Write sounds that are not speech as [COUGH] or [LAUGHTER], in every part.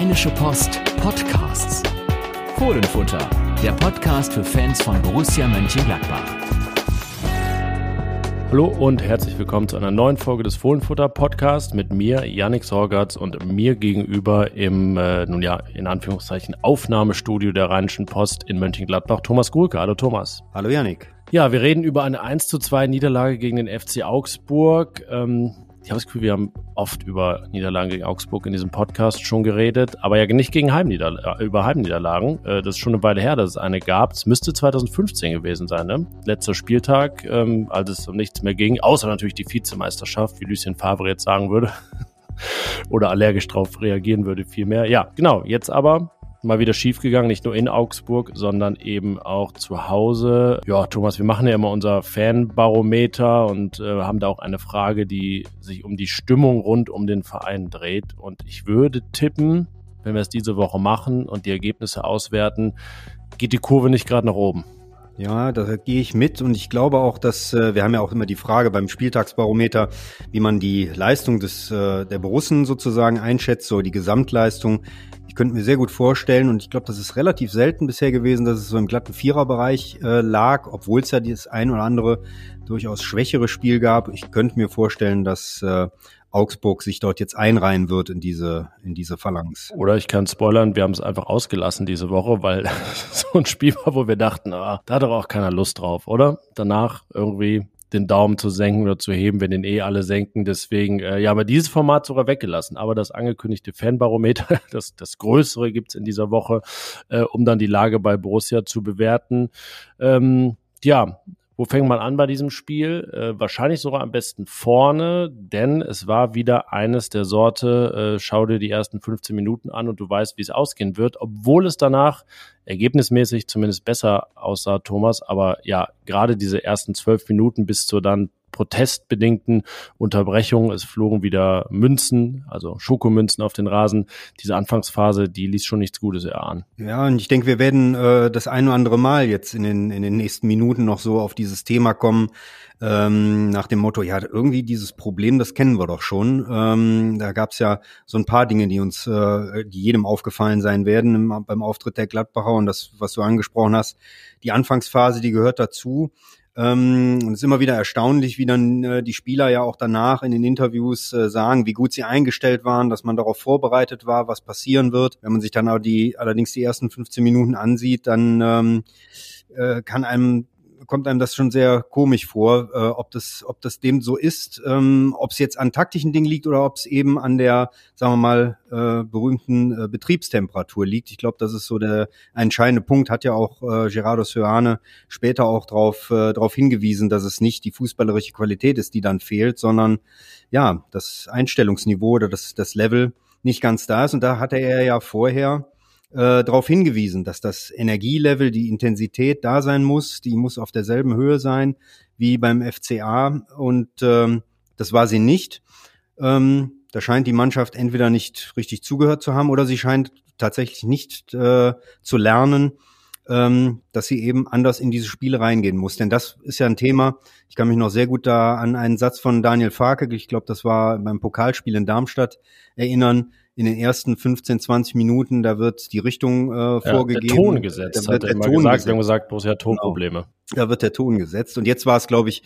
Rheinische Post Podcasts. Fohlenfutter, der Podcast für Fans von Borussia Mönchengladbach. Hallo und herzlich willkommen zu einer neuen Folge des Fohlenfutter Podcasts mit mir, Yannick Sorgatz und mir gegenüber im, äh, nun ja, in Anführungszeichen Aufnahmestudio der Rheinischen Post in Mönchengladbach, Thomas Gulke. Hallo Thomas. Hallo Yannick. Ja, wir reden über eine 1 zu 2 Niederlage gegen den FC Augsburg. Ähm, ich habe das Gefühl, wir haben oft über Niederlagen gegen Augsburg in diesem Podcast schon geredet, aber ja nicht gegen Heimniederla äh, über Heimniederlagen. Äh, das ist schon eine Weile her, dass es eine gab. Es müsste 2015 gewesen sein, ne? Letzter Spieltag, ähm, als es um nichts mehr ging, außer natürlich die Vizemeisterschaft, wie Lucien Favre jetzt sagen würde. [LAUGHS] Oder allergisch drauf reagieren würde, vielmehr. Ja, genau. Jetzt aber mal wieder schiefgegangen, nicht nur in Augsburg, sondern eben auch zu Hause. Ja, Thomas, wir machen ja immer unser Fanbarometer und äh, haben da auch eine Frage, die sich um die Stimmung rund um den Verein dreht. Und ich würde tippen, wenn wir es diese Woche machen und die Ergebnisse auswerten, geht die Kurve nicht gerade nach oben. Ja, da gehe ich mit und ich glaube auch, dass äh, wir haben ja auch immer die Frage beim Spieltagsbarometer, wie man die Leistung des äh, der Borussen sozusagen einschätzt, so die Gesamtleistung. Könnte mir sehr gut vorstellen, und ich glaube, das ist relativ selten bisher gewesen, dass es so im glatten Viererbereich äh, lag, obwohl es ja das ein oder andere durchaus schwächere Spiel gab. Ich könnte mir vorstellen, dass äh, Augsburg sich dort jetzt einreihen wird in diese, in diese Phalanx. Oder ich kann spoilern, wir haben es einfach ausgelassen diese Woche, weil [LAUGHS] so ein Spiel war, wo wir dachten, ah, da hat doch auch keiner Lust drauf, oder? Danach irgendwie den Daumen zu senken oder zu heben, wenn den eh alle senken. Deswegen, äh, ja, aber dieses Format sogar weggelassen. Aber das angekündigte Fanbarometer, [LAUGHS] das, das größere gibt's in dieser Woche, äh, um dann die Lage bei Borussia zu bewerten. Ähm, ja, wo fängt man an bei diesem Spiel? Äh, wahrscheinlich sogar am besten vorne, denn es war wieder eines der Sorte, äh, schau dir die ersten 15 Minuten an und du weißt, wie es ausgehen wird, obwohl es danach ergebnismäßig zumindest besser aussah, Thomas. Aber ja, gerade diese ersten zwölf Minuten bis zur dann protestbedingten Unterbrechungen. Es flogen wieder Münzen, also Schokomünzen auf den Rasen. Diese Anfangsphase, die ließ schon nichts Gutes erahnen. Ja, und ich denke, wir werden äh, das ein oder andere Mal jetzt in den, in den nächsten Minuten noch so auf dieses Thema kommen, ähm, nach dem Motto, ja, irgendwie dieses Problem, das kennen wir doch schon. Ähm, da gab es ja so ein paar Dinge, die uns, äh, die jedem aufgefallen sein werden im, beim Auftritt der Gladbacher und das, was du angesprochen hast, die Anfangsphase, die gehört dazu. Ähm, und es ist immer wieder erstaunlich, wie dann äh, die Spieler ja auch danach in den Interviews äh, sagen, wie gut sie eingestellt waren, dass man darauf vorbereitet war, was passieren wird. Wenn man sich dann aber die, allerdings die ersten 15 Minuten ansieht, dann ähm, äh, kann einem kommt einem das schon sehr komisch vor, äh, ob das, ob das dem so ist, ähm, ob es jetzt an taktischen Dingen liegt oder ob es eben an der, sagen wir mal, äh, berühmten äh, Betriebstemperatur liegt. Ich glaube, das ist so der entscheidende Punkt. Hat ja auch äh, Gerardo Soane später auch darauf äh, darauf hingewiesen, dass es nicht die fußballerische Qualität ist, die dann fehlt, sondern ja das Einstellungsniveau oder das das Level nicht ganz da ist. Und da hatte er ja vorher äh, darauf hingewiesen, dass das Energielevel, die Intensität da sein muss, die muss auf derselben Höhe sein wie beim FCA und ähm, das war sie nicht. Ähm, da scheint die Mannschaft entweder nicht richtig zugehört zu haben oder sie scheint tatsächlich nicht äh, zu lernen, ähm, dass sie eben anders in diese Spiele reingehen muss. Denn das ist ja ein Thema. Ich kann mich noch sehr gut da an einen Satz von Daniel Farke, ich glaube, das war beim Pokalspiel in Darmstadt, erinnern in den ersten 15, 20 Minuten, da wird die Richtung äh, vorgegeben. Ja, der Ton gesetzt, da wird der, Ton gesagt. Gesetzt. Wir haben gesagt, Borussia hat Tonprobleme. Genau. Da wird der Ton gesetzt. Und jetzt war es, glaube ich,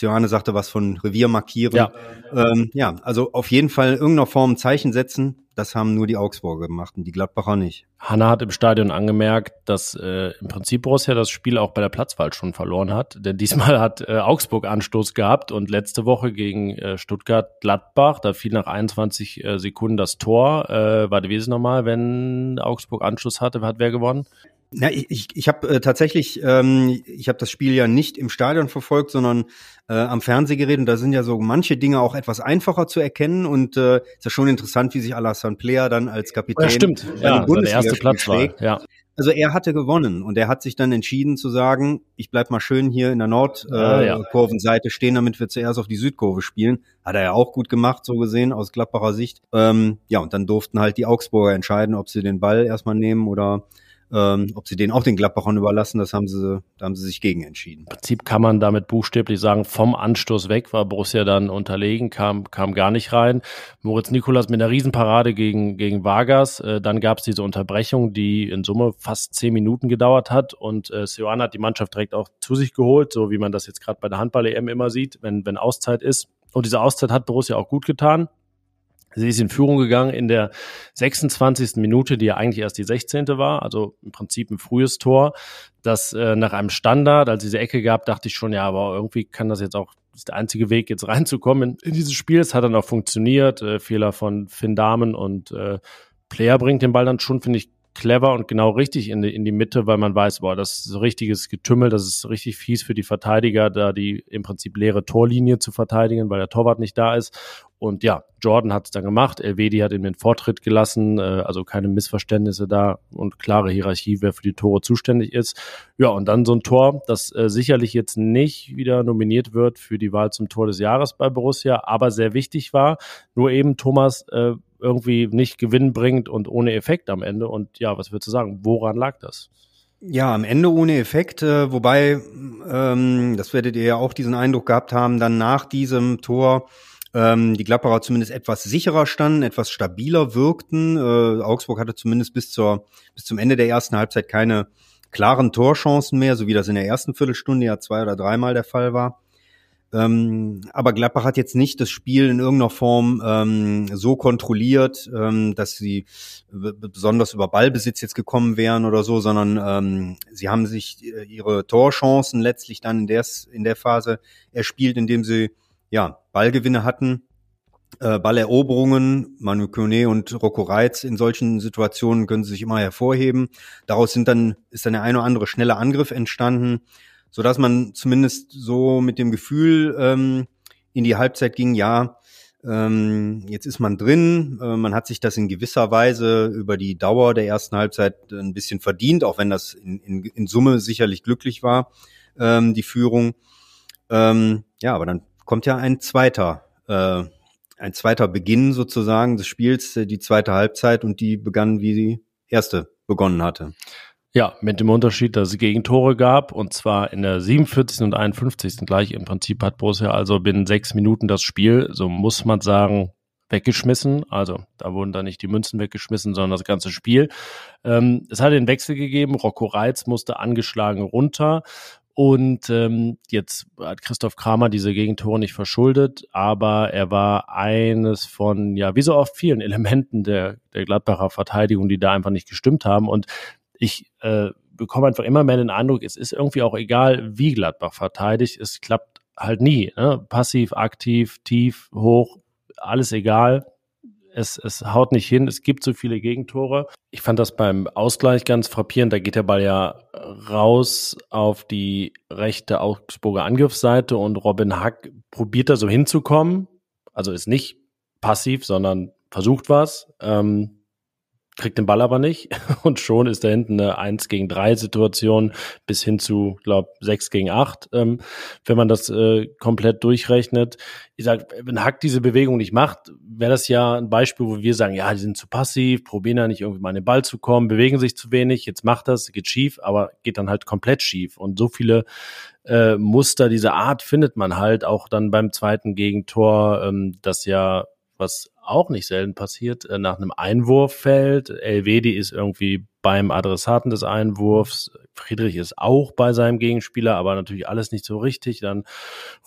Johanne sagte, was von Revier markieren. Ja. Ähm, ja, also auf jeden Fall in irgendeiner Form ein Zeichen setzen. Das haben nur die Augsburger gemacht und die Gladbacher nicht. Hanna hat im Stadion angemerkt, dass äh, im Prinzip Borussia das Spiel auch bei der Platzwahl schon verloren hat. Denn diesmal hat äh, Augsburg Anstoß gehabt und letzte Woche gegen äh, Stuttgart Gladbach, da fiel nach 21 äh, Sekunden das Tor. Äh, warte, wie ist es nochmal, wenn Augsburg Anschluss hatte, hat wer gewonnen? Na, ich ich, ich habe äh, tatsächlich, ähm, ich habe das Spiel ja nicht im Stadion verfolgt, sondern äh, am Fernsehgerät. Und da sind ja so manche Dinge auch etwas einfacher zu erkennen. Und äh, ist ja schon interessant, wie sich Alassane Player dann als Kapitän ja, stimmt. Ja, der erste Platz war. Ja. Also er hatte gewonnen und er hat sich dann entschieden zu sagen, ich bleib mal schön hier in der Nordkurvenseite äh, ja. stehen, damit wir zuerst auf die Südkurve spielen. Hat er ja auch gut gemacht, so gesehen, aus Gladbacher Sicht. Ähm, ja, und dann durften halt die Augsburger entscheiden, ob sie den Ball erstmal nehmen oder Ähm, ob sie den auch den Gladbachern überlassen, das haben sie, da haben sie sich gegen entschieden. Im Prinzip kann man damit buchstäblich sagen, vom Anstoß weg war Borussia dann unterlegen, kam, kam gar nicht rein. Moritz Nikolas mit einer Riesenparade gegen, gegen Vargas. Äh, dann gab es diese Unterbrechung, die in Summe fast zehn Minuten gedauert hat und äh, Sioana hat die Mannschaft direkt auch zu sich geholt, so wie man das jetzt gerade bei der Handball-EM immer sieht, wenn, wenn Auszeit ist. Und diese Auszeit hat Borussia auch gut getan. Sie ist in Führung gegangen in der 26. Minute, die ja eigentlich erst die 16. war, also im Prinzip ein frühes Tor. Das äh, nach einem Standard, als diese Ecke gab, dachte ich schon, ja, aber irgendwie kann das jetzt auch, ist der einzige Weg, jetzt [LAUGHS] reinzukommen in, in dieses Spiel. Es hat dann auch funktioniert. Äh, Fehler von Finn Dahmen und äh, Player bringt den Ball dann schon, finde ich, clever und genau richtig in die, in die Mitte, weil man weiß, boah, das ist so richtiges Getümmel, das ist richtig fies für die Verteidiger, da die im Prinzip leere Torlinie zu verteidigen, weil der Torwart nicht da ist. Und ja, Jordan hat es dann gemacht, Elvedi hat ihm den Vortritt gelassen, äh, also keine Missverständnisse da und klare Hierarchie, wer für die Tore zuständig ist. Ja, und dann so ein Tor, das äh, sicherlich jetzt nicht wieder nominiert wird für die Wahl zum Tor des Jahres bei Borussia, aber sehr wichtig war. Nur eben Thomas äh, irgendwie nicht gewinnbringend und ohne Effekt am Ende. Und ja, was würdest du sagen? Woran lag das? Ja, am Ende ohne Effekt, äh, wobei, ähm, das werdet ihr ja auch diesen Eindruck gehabt haben, dann nach diesem Tor ähm, die Gladbacher zumindest etwas sicherer standen, etwas stabiler wirkten. Äh, Augsburg hatte zumindest bis zur bis zum Ende der ersten Halbzeit keine klaren Torchancen mehr, so wie das in der ersten Viertelstunde ja zwei oder dreimal der Fall war. Ähm, aber Gladbach hat jetzt nicht das Spiel in irgendeiner Form ähm, so kontrolliert, ähm, dass sie besonders über Ballbesitz jetzt gekommen wären oder so, sondern ähm, sie haben sich äh, ihre Torchancen letztlich dann in der, in der Phase erspielt, indem sie ja Ballgewinne hatten, äh, Balleroberungen. Manu Kone und Rocco Reitz in solchen Situationen können sie sich immer hervorheben. Daraus sind dann ist dann der eine oder andere schnelle Angriff entstanden so dass man zumindest so mit dem Gefühl ähm, in die Halbzeit ging, ja, ähm, jetzt ist man drin, äh, man hat sich das in gewisser Weise über die Dauer der ersten Halbzeit ein bisschen verdient, auch wenn das in, in, in Summe sicherlich glücklich war, ähm, die Führung. Ähm, ja, aber dann kommt ja ein zweiter, äh, ein zweiter Beginn sozusagen des Spiels, äh, die zweite Halbzeit und die begann, wie die erste begonnen hatte. Ja, mit dem Unterschied, dass es Gegentore gab und zwar in der 47. und 51. gleich. Im Prinzip hat Borussia also binnen sechs Minuten das Spiel, so muss man sagen, weggeschmissen. Also da wurden da nicht die Münzen weggeschmissen, sondern das ganze Spiel. Ähm, es hat den Wechsel gegeben. Rocco Reitz musste angeschlagen runter. Und ähm, jetzt hat Christoph Kramer diese Gegentore nicht verschuldet, aber er war eines von, ja, wie so oft vielen [LAUGHS] Elementen der, der Gladbacher Verteidigung, die da einfach nicht gestimmt haben. Und ich äh, bekomme einfach immer mehr den Eindruck, es ist irgendwie auch egal, wie Gladbach verteidigt, es klappt halt nie. Ne? Passiv, aktiv, tief, hoch, alles egal. Es, es haut nicht hin, es gibt so viele Gegentore. Ich fand das beim Ausgleich ganz frappierend. Da geht der Ball ja raus auf die rechte Augsburger Angriffsseite und Robin Hack probiert da so hinzukommen. Also ist nicht passiv, sondern versucht was. Ähm, kriegt den Ball aber nicht [LAUGHS] und schon ist da hinten eine 1 gegen 3 Situation bis hin zu, glaube 6 gegen 8, ähm, wenn man das äh, komplett durchrechnet. Ich sag, wenn Hack diese Bewegung nicht macht, wäre das ja ein Beispiel, wo wir sagen, ja, die sind zu passiv, probieren ja nicht irgendwie mal an den Ball zu kommen, bewegen sich zu wenig, jetzt macht das, geht schief, aber geht dann halt komplett schief und so viele äh, Muster dieser Art findet man halt auch dann beim zweiten Gegentor, ähm, das ja was auch nicht selten passiert, äh, nach einem Einwurf fällt. Elvedi ist irgendwie beim Adressaten des Einwurfs. Friedrich ist auch bei seinem Gegenspieler, aber natürlich alles nicht so richtig. Dann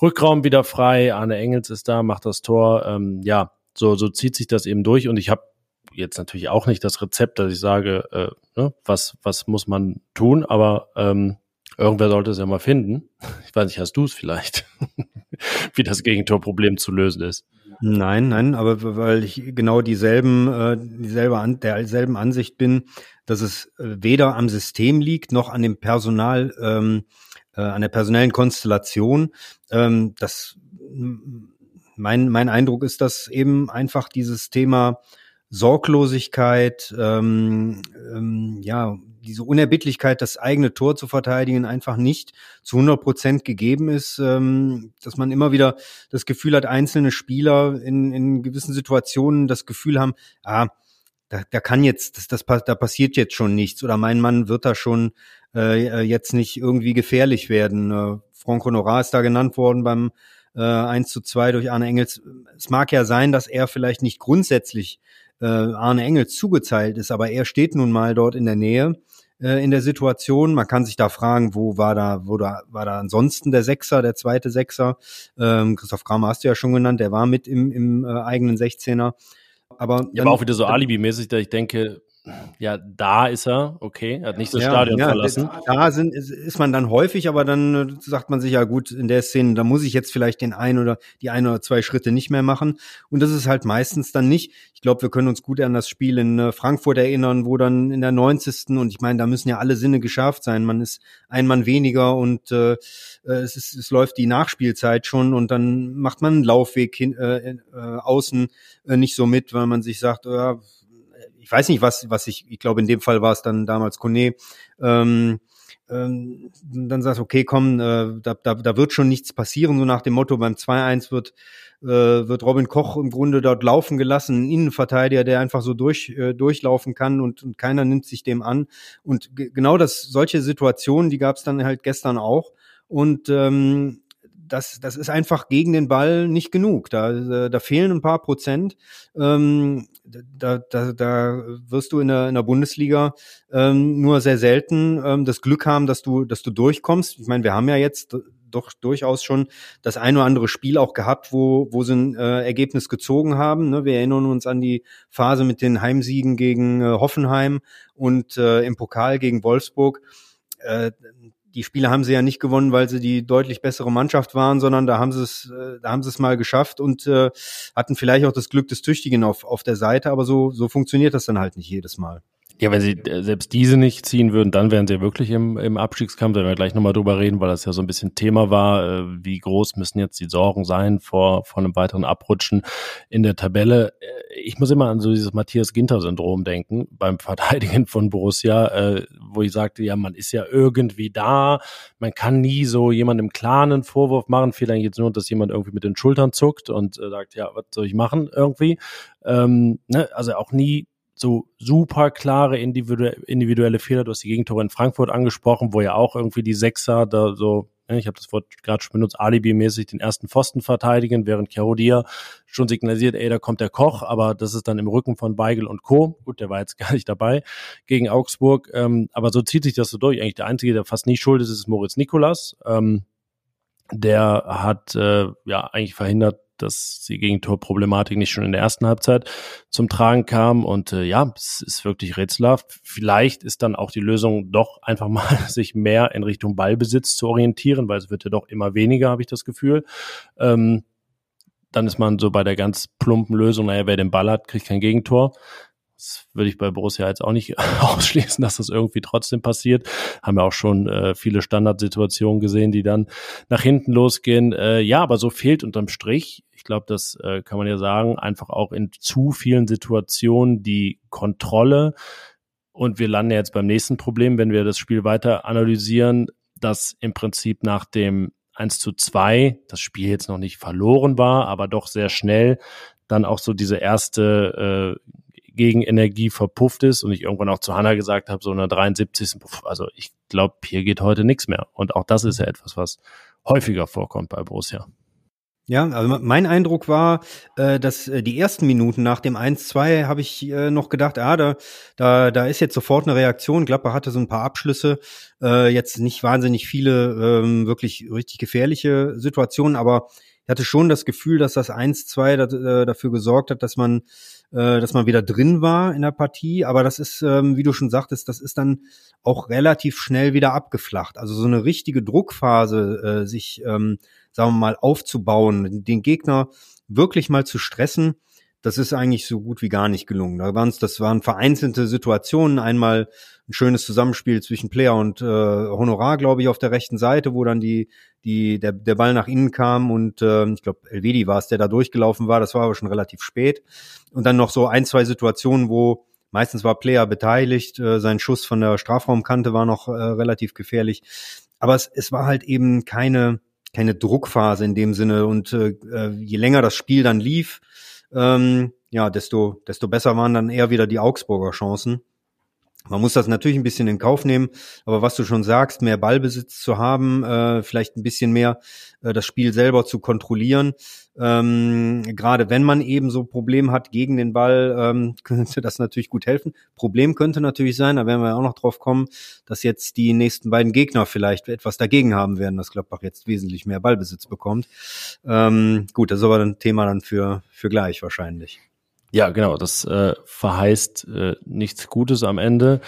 Rückraum wieder frei. Arne Engels ist da, macht das Tor. Ähm, ja, so, so zieht sich das eben durch. Und ich habe jetzt natürlich auch nicht das Rezept, dass ich sage, äh, ne, was, was muss man tun, aber ähm, irgendwer sollte es ja mal finden. Ich weiß nicht, hast du es vielleicht, [LAUGHS] [LAUGHS] wie das Gegentorproblem zu lösen ist? Nein, nein, aber weil ich genau dieselben, äh, dieselbe an, derselben Ansicht bin, dass es äh, weder am System liegt noch an dem Personal, ähm, äh, an der personellen Konstellation. Ähm, das mein mein Eindruck ist, dass eben einfach dieses Thema Sorglosigkeit, ähm, ähm, ja, diese Unerbittlichkeit, das eigene Tor zu verteidigen, einfach nicht zu 100 Prozent gegeben ist, ähm, dass man immer wieder das Gefühl hat, einzelne Spieler in, in gewissen Situationen das Gefühl haben, ah, da, da kann jetzt, das, das, da passiert jetzt schon nichts oder mein Mann wird da schon äh, jetzt nicht irgendwie gefährlich werden. Äh, Franck Honorat ist da genannt worden beim äh, 1 zu 2 durch Arne Engels. Es mag ja sein, dass er vielleicht nicht grundsätzlich äh, Arne Engels zugezeilt ist, aber er steht nun mal dort in der Nähe äh, in der Situation. Man kann sich da fragen, wo war da, wo da war da ansonsten der Sechser, der zweite Sechser. Ähm, Christoph Kramer hast du ja schon genannt, der war mit im, im äh, eigenen 16er. Aber, ja, aber auch wieder so alibimäßig, da ich denke, ja, da ist er, okay, er hat nicht das ja, Stadion ja, verlassen. Da sind, ist, ist man dann häufig, aber dann äh, sagt man sich ja gut, in der Szene, da muss ich jetzt vielleicht den ein oder die ein oder zwei Schritte nicht mehr machen. Und das ist halt meistens dann nicht. Ich glaube, wir können uns gut an das Spiel in äh, Frankfurt erinnern, wo dann in der 90. und ich meine, da müssen ja alle Sinne geschafft sein. Man ist ein Mann weniger und äh, äh, es, ist, es läuft die Nachspielzeit schon und dann macht man einen Laufweg hin, äh, äh, außen äh, nicht so mit, weil man sich sagt, äh, ich weiß nicht, was, was ich, ich glaube, in dem Fall war es dann damals Kone, ähm, ähm, dann sagst okay, komm, äh, da, da, da wird schon nichts passieren, so nach dem Motto, beim 2-1 wird, äh, wird Robin Koch im Grunde dort laufen gelassen, ein Innenverteidiger, der einfach so durch, äh, durchlaufen kann und, und keiner nimmt sich dem an. Und genau das, solche Situationen, die gab es dann halt gestern auch. Und ähm, das, das ist einfach gegen den Ball nicht genug. Da, da fehlen ein paar Prozent. Ähm, da, da, da wirst du in der, in der Bundesliga ähm, nur sehr selten ähm, das Glück haben, dass du, dass du durchkommst. Ich meine, wir haben ja jetzt doch durchaus schon das ein oder andere Spiel auch gehabt, wo, wo sie ein äh, Ergebnis gezogen haben. Ne? Wir erinnern uns an die Phase mit den Heimsiegen gegen äh, Hoffenheim und äh, im Pokal gegen Wolfsburg. Die Spiele haben sie ja nicht gewonnen, weil sie die deutlich bessere Mannschaft waren, sondern da haben sie es, äh, da haben sie es mal geschafft und äh, hatten vielleicht auch das Glück des Tüchtigen auf, auf der Seite, aber so, so funktioniert das dann halt nicht jedes Mal. Ja, wenn sie äh, selbst diese nicht ziehen würden, dann wären sie wirklich im, im Abstiegskampf. Da werden wir gleich nochmal drüber reden, weil das ja so ein bisschen Thema war. Äh, wie groß müssen jetzt die Sorgen sein vor, vor einem weiteren Abrutschen in der Tabelle? Äh, ich muss immer an so dieses Matthias Ginter-Syndrom denken beim Verteidigen von Borussia, wo ich sagte, ja, man ist ja irgendwie da. Man kann nie so jemandem klaren einen Vorwurf machen. Vielleicht jetzt nur, dass jemand irgendwie mit den Schultern zuckt und sagt, ja, was soll ich machen irgendwie? Ähm, ne? Also auch nie so super klare individuelle Fehler. Du hast die Gegentore in Frankfurt angesprochen, wo ja auch irgendwie die Sechser da so, ne, ich habe das Wort gerade schon benutzt, alibi-mäßig den ersten Pfosten verteidigen, während Chiarodia schon signalisiert, ey, da kommt der Koch, aber das ist dann im Rücken von Beigel und Co. Gut, der war jetzt [LAUGHS] gar nicht dabei gegen Augsburg, ähm, aber so zieht sich das so durch. Eigentlich der Einzige, der fast nie schuld ist, ist Moritz Nikolas. Ähm, der hat äh, ja eigentlich verhindert, dass die Gegentorproblematik nicht schon in der ersten Halbzeit zum Tragen kam. Und äh, ja, es ist wirklich rätselhaft. Vielleicht ist dann auch die Lösung doch einfach [LAUGHS] mal, sich mehr in Richtung Ballbesitz zu orientieren, weil es wird ja doch immer weniger, habe ich das Gefühl. Ähm, dann ist man so bei der ganz plumpen Lösung, naja, wer den Ball hat, kriegt kein Gegentor. Das würde ich bei Borussia jetzt auch nicht [LAUGHS] ausschließen, dass das irgendwie trotzdem passiert. Haben ja auch schon äh, viele Standardsituationen gesehen, die dann nach hinten losgehen. Äh, ja, aber so fehlt unterm Strich, ich glaube, das äh, kann man ja sagen, einfach auch in zu vielen Situationen die Kontrolle. Und wir landen jetzt beim nächsten Problem, wenn wir das Spiel weiter analysieren, dass im Prinzip nach dem 1 zu 2 das Spiel jetzt noch nicht verloren war, aber doch sehr schnell dann auch so diese erste äh, Gegenenergie verpufft ist und ich irgendwann auch zu Hanna gesagt habe, so in der 73. Also ich glaube, hier geht heute nichts mehr. Und auch das ist ja etwas, was häufiger vorkommt bei Borussia. Ja, also mein Eindruck war, äh, dass äh, die ersten Minuten nach dem 1-2 habe ich äh, noch gedacht, ah, da, da, da ist jetzt sofort eine Reaktion. Gladbach hatte so ein paar Abschlüsse, jetzt nicht wahnsinnig viele ähm, wirklich richtig gefährliche Situationen, aber ich hatte schon das Gefühl, dass das 1-2 dafür gesorgt hat, dass man äh, dass man wieder drin war in der Partie. Aber das ist, ähm, wie du schon sagtest, das ist dann auch relativ schnell wieder abgeflacht. Also so eine richtige Druckphase, äh, sich, ähm, sagen wir mal, aufzubauen, den Gegner wirklich mal zu stressen, das ist eigentlich so gut wie gar nicht gelungen. Da waren's, das waren vereinzelte Situationen. Einmal ein schönes Zusammenspiel zwischen Player und äh, Honorar, glaube ich, auf der rechten Seite, wo dann die, die, der, der Ball nach innen kam und äh, ich glaube, Elvedi war es, der da durchgelaufen war. Das war aber schon relativ spät. Und dann noch so ein, zwei Situationen, wo meistens war Player beteiligt. Äh, sein Schuss von der Strafraumkante war noch äh, relativ gefährlich. Aber es, es war halt eben keine, keine Druckphase in dem Sinne. Und äh, äh je länger das Spiel dann lief, ähm, ja, desto, desto besser waren dann eher wieder die Augsburger Chancen. Man muss das natürlich ein bisschen in Kauf nehmen, aber was du schon sagst, mehr Ballbesitz zu haben, äh, vielleicht ein bisschen mehr äh, das Spiel selber zu kontrollieren, ähm, gerade wenn man eben so Probleme hat gegen den Ball, ähm, [LAUGHS] könnte das natürlich gut helfen. Problem könnte natürlich sein, da werden wir auch noch drauf kommen, dass jetzt die nächsten beiden Gegner vielleicht etwas dagegen haben werden, dass Gladbach jetzt wesentlich mehr Ballbesitz bekommt. Ähm, gut, das ist aber ein Thema dann für, für gleich wahrscheinlich. Ja, genau. Das äh, verheißt äh, nichts Gutes am Ende.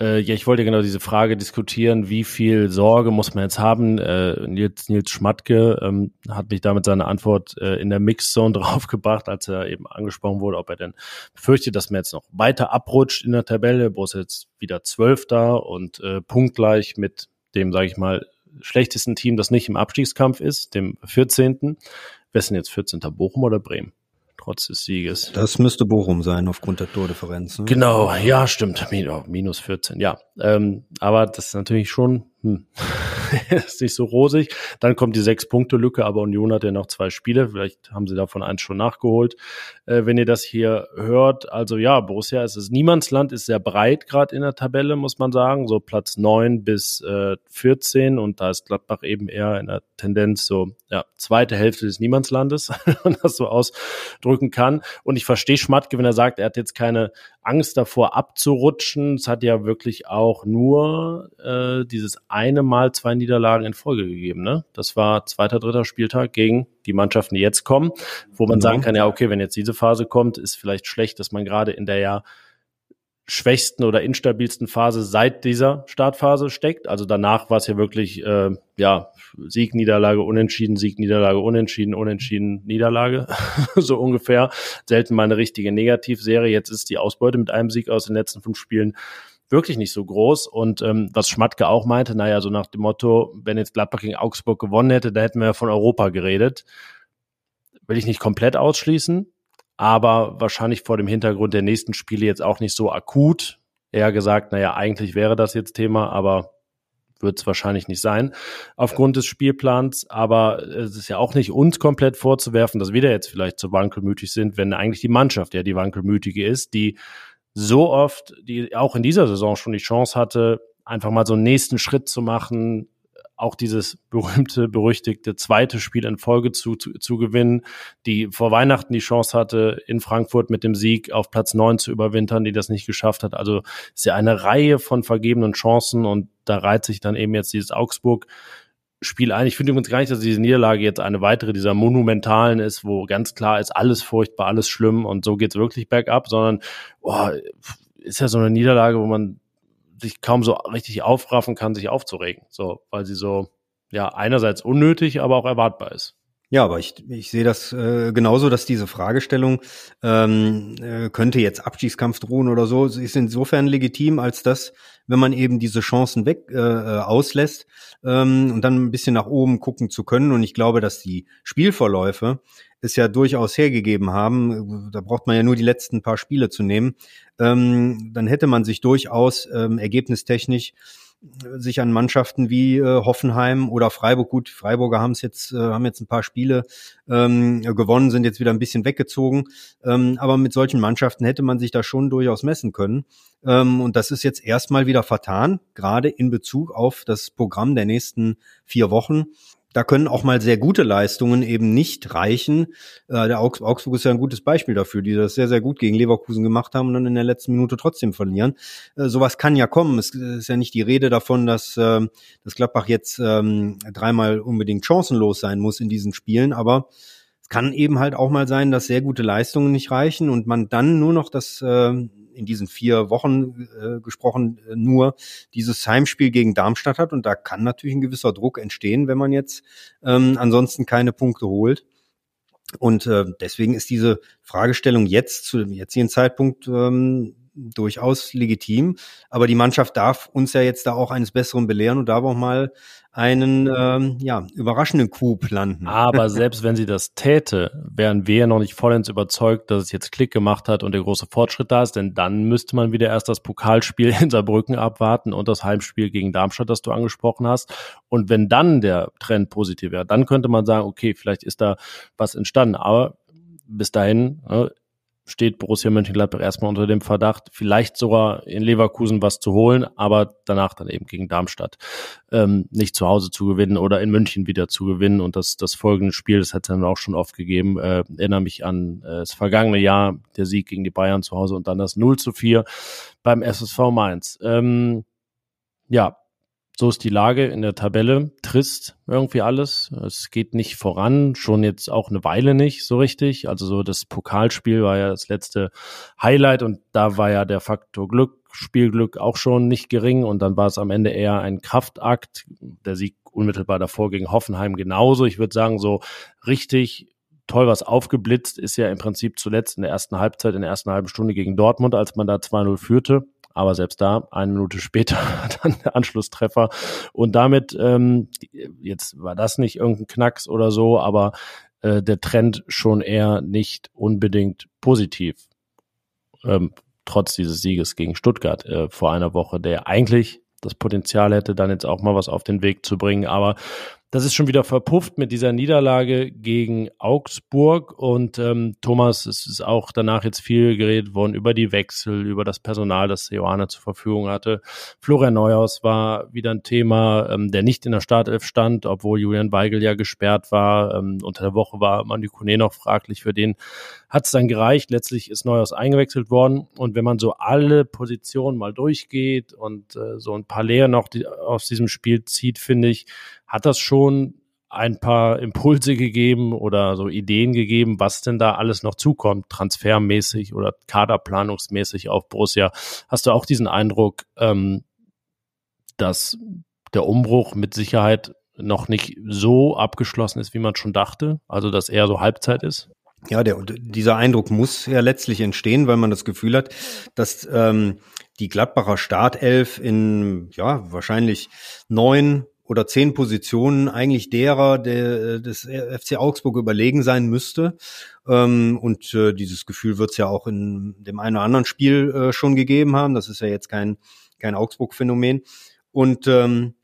Äh, ja, ich wollte genau diese Frage diskutieren, wie viel Sorge muss man jetzt haben? Äh, Nils, Nils Schmatke ähm, hat mich damit seine Antwort äh, in der Mixzone [LAUGHS] draufgebracht, als er eben angesprochen wurde, ob er denn befürchtet, dass man jetzt noch weiter abrutscht in der Tabelle. Wo ist jetzt wieder Zwölfter und äh, punktgleich mit dem, sage ich mal, schlechtesten Team, das nicht im Abstiegskampf ist, dem 14. Wer ist denn jetzt 14. Bochum oder Bremen? Trotz des Sieges. Das müsste Bochum sein aufgrund der Tordifferenz. Ne? Genau, ja, stimmt. Minus 14, ja. Ähm, aber das ist natürlich schon hm, [LAUGHS] ist nicht so rosig. Dann kommt die Sechs-Punkte-Lücke, aber Union hat ja noch zwei Spiele. Vielleicht haben sie davon eins schon nachgeholt. Äh, wenn ihr das hier hört, also ja, Borussia ist es Niemandsland, ist sehr breit gerade in der Tabelle, muss man sagen. So Platz neun bis äh, 14 und da ist Gladbach eben eher in der Tendenz so, ja, zweite Hälfte des Niemandslandes, [LAUGHS] wenn man das so ausdrücken kann. Und ich verstehe Schmatke, wenn er sagt, er hat jetzt keine Angst davor abzurutschen. Es hat ja wirklich auch nur äh, dieses eine Mal zwei Niederlagen in Folge gegeben. Ne? Das war zweiter, dritter Spieltag gegen die Mannschaften, die jetzt kommen, wo man mhm. sagen kann, ja, okay, wenn jetzt diese Phase kommt, ist vielleicht schlecht, dass man gerade in der ja schwächsten oder instabilsten Phase seit dieser Startphase steckt. Also danach war es ja wirklich äh, ja Sieg, Niederlage, Unentschieden, Sieg, Niederlage, Unentschieden, Unentschieden, Niederlage, [LAUGHS] so ungefähr. Selten mal eine richtige Negativserie. Jetzt ist die Ausbeute mit einem Sieg aus den letzten fünf Spielen wirklich nicht so groß. Und ähm, was Schmatke auch meinte, naja, so nach dem Motto, wenn jetzt Gladbach gegen Augsburg gewonnen hätte, da hätten wir ja von Europa geredet. Will ich nicht komplett ausschließen aber wahrscheinlich vor dem Hintergrund der nächsten Spiele jetzt auch nicht so akut. Eher gesagt, naja, eigentlich wäre das jetzt Thema, aber wird es wahrscheinlich nicht sein aufgrund des Spielplans. Aber es ist ja auch nicht uns komplett vorzuwerfen, dass wir da jetzt vielleicht so wankelmütig sind, wenn eigentlich die Mannschaft ja die wankelmütige ist, die so oft, die auch in dieser Saison schon die Chance hatte, einfach mal so einen nächsten Schritt zu machen, auch dieses berühmte, berüchtigte zweite Spiel in Folge zu, zu, zu gewinnen, die vor Weihnachten die Chance hatte, in Frankfurt mit dem Sieg auf Platz neun zu überwintern, die das nicht geschafft hat. Also ist ja eine Reihe von vergebenen Chancen und da reiht sich dann eben jetzt dieses Augsburg Spiel ein. Ich finde übrigens gar nicht, dass diese Niederlage jetzt eine weitere dieser monumentalen ist, wo ganz klar ist, alles furchtbar, alles schlimm und so geht's wirklich bergab, sondern oh, ist ja so eine Niederlage, wo man sich kaum so richtig aufraffen kann, sich aufzuregen. So, weil sie so, ja, einerseits unnötig, aber auch erwartbar ist. Ja, aber ich, ich sehe das äh, genauso, dass diese Fragestellung ähm, äh, könnte jetzt Abstiegskampf drohen oder so, ist insofern legitim, als dass, wenn man eben diese Chancen weg äh, äh, auslässt ähm, und dann ein bisschen nach oben gucken zu können. Und ich glaube, dass die Spielverläufe es ja durchaus hergegeben haben, da braucht man ja nur die letzten paar Spiele zu nehmen, ähm, dann hätte man sich durchaus ähm, ergebnistechnisch sich an Mannschaften wie äh, Hoffenheim oder Freiburg, gut, Freiburger haben es jetzt, äh, haben jetzt ein paar Spiele ähm, gewonnen, sind jetzt wieder ein bisschen weggezogen. Ähm, aber mit solchen Mannschaften hätte man sich da schon durchaus messen können. Ähm, und das ist jetzt erstmal wieder vertan, gerade in Bezug auf das Programm der nächsten vier Wochen da können auch mal sehr gute Leistungen eben nicht reichen. Äh, der Augs Augsburg ist ja ein gutes Beispiel dafür, die das sehr, sehr gut gegen Leverkusen gemacht haben und dann in der letzten Minute trotzdem verlieren. Äh, sowas kann ja kommen. Es ist ja nicht die Rede davon, dass, äh, dass Gladbach jetzt ähm, dreimal unbedingt chancenlos sein muss in diesen Spielen, aber es kann eben halt auch mal sein, dass sehr gute Leistungen nicht reichen und man dann nur noch das äh, in diesen vier Wochen äh, gesprochen äh, nur dieses Heimspiel gegen Darmstadt hat. Und da kann natürlich ein gewisser Druck entstehen, wenn man jetzt ähm, ansonsten keine Punkte holt. Und äh, deswegen ist diese Fragestellung jetzt zu dem jetzigen Zeitpunkt ähm, durchaus legitim. Aber die Mannschaft darf uns ja jetzt da auch eines Besseren belehren und darf auch mal einen ähm, ja, überraschenden Coup landen. [LAUGHS] Aber selbst wenn sie das täte, wären wir noch nicht vollends überzeugt, dass es jetzt Klick gemacht hat und der große Fortschritt da ist, denn dann müsste man wieder erst das Pokalspiel [LAUGHS] in Saarbrücken abwarten und das Heimspiel gegen Darmstadt, das du angesprochen hast. Und wenn dann der Trend positiv wäre, dann könnte man sagen, okay, vielleicht ist da was entstanden. Aber bis dahin, ne, steht Borussia Mönchengladbach erstmal unter dem Verdacht, vielleicht sogar in Leverkusen was zu holen, aber danach dann eben gegen Darmstadt ähm, nicht zu Hause zu gewinnen oder in München wieder zu gewinnen. Und das, das folgende Spiel, das hat es dann auch schon oft gegeben, äh, erinnere mich an äh, das vergangene Jahr, der Sieg gegen die Bayern zu Hause und dann das 0 zu 4 beim SSV Mainz. Ähm, ja, so ist die Lage in der Tabelle. Trist irgendwie alles. Es geht nicht voran, schon jetzt auch eine Weile nicht so richtig. Also so das Pokalspiel war ja das letzte Highlight und da war ja der Faktor Glück, Spielglück auch schon nicht gering und dann war es am Ende eher ein Kraftakt. Der Sieg unmittelbar davor gegen Hoffenheim genauso. Ich würde sagen, so richtig toll was aufgeblitzt ist ja im Prinzip zuletzt in der ersten Halbzeit, in der ersten halben Stunde gegen Dortmund, als man da 2-0 führte. Aber selbst da, eine Minute später, [LAUGHS] dann der Anschlusstreffer. Und damit, ähm, jetzt war das nicht irgendein Knacks oder so, aber äh, der Trend schon eher nicht unbedingt positiv. Ähm, trotz dieses Sieges gegen Stuttgart äh, vor einer Woche, der eigentlich das Potenzial hätte, dann jetzt auch mal was auf den Weg zu bringen. Aber das ist schon wieder verpufft mit dieser Niederlage gegen Augsburg. Und ähm, Thomas, es ist auch danach jetzt viel geredet worden über die Wechsel, über das Personal, das Johanna zur Verfügung hatte. Florian Neuhaus war wieder ein Thema, ähm, der nicht in der Startelf stand, obwohl Julian Weigel ja gesperrt war. Ähm, unter der Woche war Manu Kone noch fraglich. Für den hat es dann gereicht. Letztlich ist Neuhaus eingewechselt worden. Und wenn man so alle Positionen mal durchgeht und äh, so ein paar Lehren noch die, aus diesem Spiel zieht, finde ich, hat das schon ein paar Impulse gegeben oder so Ideen gegeben, was denn da alles noch zukommt, transfermäßig oder kaderplanungsmäßig auf Borussia. Hast du auch diesen Eindruck, ähm, dass der Umbruch mit Sicherheit noch nicht so abgeschlossen ist, wie man schon dachte? Also, dass eher so Halbzeit ist? Ja, der, dieser Eindruck muss ja letztlich entstehen, weil man das Gefühl hat, dass ähm, die Gladbacher Startelf in ja wahrscheinlich neun oder zehn Positionen eigentlich derer der, des FC Augsburg überlegen sein müsste. Ähm, und äh, dieses Gefühl wird es ja auch in dem einen oder anderen Spiel äh, schon gegeben haben. Das ist ja jetzt kein, kein Augsburg-Phänomen. Und ähm,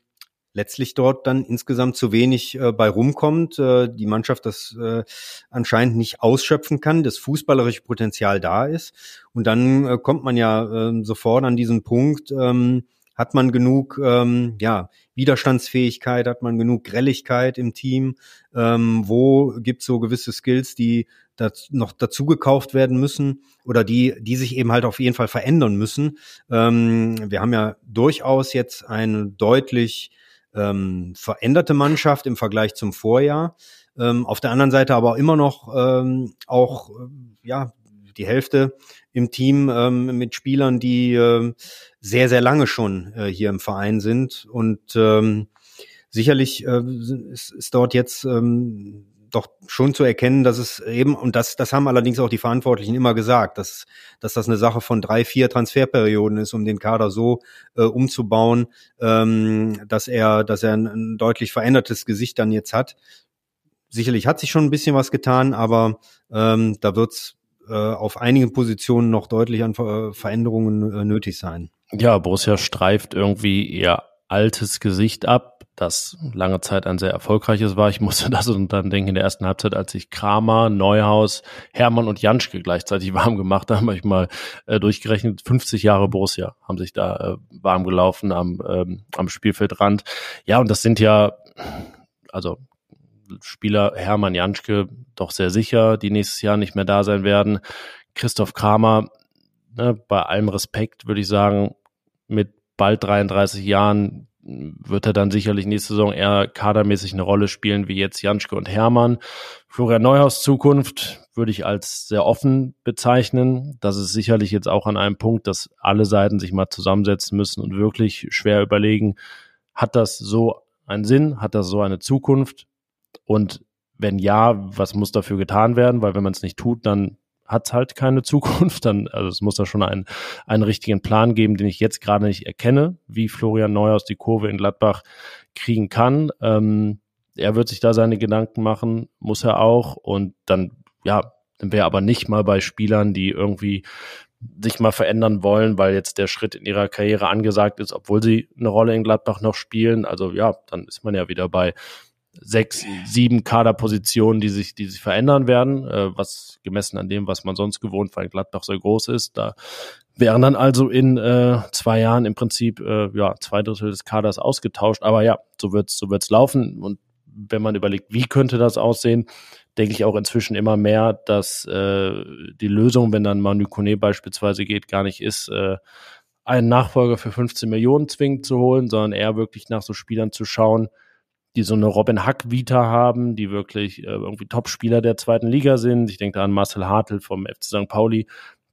letztlich dort dann insgesamt zu wenig äh, bei rumkommt, äh, die Mannschaft das äh, anscheinend nicht ausschöpfen kann, das fußballerische Potenzial da ist. Und dann äh, kommt man ja äh, sofort an diesen Punkt, ähm, hat man genug ähm, ja, Widerstandsfähigkeit, hat man genug Grelligkeit im Team? Ähm, wo gibt's so gewisse Skills, die das noch dazu gekauft werden müssen oder die, die sich eben halt auf jeden Fall verändern müssen? Ähm, wir haben ja durchaus jetzt eine deutlich ähm, veränderte Mannschaft im Vergleich zum Vorjahr. Ähm, auf der anderen Seite aber immer noch ähm, auch äh, ja die Hälfte im Team ähm, mit Spielern, die äh, sehr, sehr lange schon äh, hier im Verein sind. Und ähm, sicherlich äh, ist, ist dort jetzt ähm, doch schon zu erkennen, dass es eben, und das, das haben allerdings auch die Verantwortlichen immer gesagt, dass, dass das eine Sache von drei, vier Transferperioden ist, um den Kader so äh, umzubauen, ähm, dass er, dass er ein, ein deutlich verändertes Gesicht dann jetzt hat. Sicherlich hat sich schon ein bisschen was getan, aber ähm, da wird's äh, auf einigen Positionen noch deutlich an Ver Veränderungen äh, nötig sein. Ja, Borussia streift irgendwie ihr altes Gesicht ab, das lange Zeit ein sehr erfolgreiches war. Ich [LAUGHS] musste das und dann denken in der ersten Halbzeit, als ich Kramer, Neuhaus, Hermann und Janschke gleichzeitig [LAUGHS] warm gemacht haben, habe ich mal äh, durchgerechnet, 50 Jahre Borussia haben sich da äh, warm gelaufen am, ähm, am Spielfeldrand. Ja, und das sind ja, also Spieler Hermann Janschke doch sehr sicher, die nächstes Jahr nicht mehr da sein werden. Christoph Kramer, ne, bei allem Respekt würde ich sagen, mit bald 33 Jahren wird er dann sicherlich nächste Saison eher kadermäßig eine Rolle spielen wie jetzt Janschke und Hermann. Florian Neuhaus Zukunft würde ich als sehr offen bezeichnen. Das ist sicherlich jetzt auch an einem Punkt, dass alle Seiten sich mal zusammensetzen müssen und wirklich schwer überlegen, hat das so einen Sinn, hat das so eine Zukunft? Und wenn ja, was muss dafür getan werden? Weil wenn man es nicht tut, dann hat es halt keine [LAUGHS] Zukunft. Dann, also es muss da schon einen, einen richtigen Plan geben, den ich jetzt gerade nicht erkenne, wie Florian Neuhaus die Kurve in Gladbach kriegen kann. Ähm, er wird sich da seine Gedanken machen, muss er auch. Und dann, ja, dann wäre aber nicht mal bei Spielern, die irgendwie sich mal verändern wollen, weil jetzt der Schritt in ihrer Karriere angesagt ist, obwohl sie eine Rolle in Gladbach noch spielen. Also ja, dann ist man ja wieder bei sechs, sieben Kaderpositionen, die sich, die sich verändern werden, äh, was gemessen an dem, was man sonst gewohnt, weil Gladbach so groß ist. Da wären dann also in äh, zwei Jahren im Prinzip äh, ja zwei Drittel des Kaders ausgetauscht. Aber ja, so wird's, so wird's laufen. Und wenn man überlegt, wie könnte das aussehen, denke ich auch inzwischen immer mehr, dass äh, die Lösung, wenn dann Manu Kone beispielsweise geht, gar nicht ist, äh, einen Nachfolger für 15 Millionen zwingend zu holen, sondern eher wirklich nach so Spielern zu schauen, die so eine Robin Hack-Vita haben, die wirklich äh, irgendwie Top-Spieler der zweiten Liga sind. Ich denke da an Marcel Hartl vom FC St. Pauli,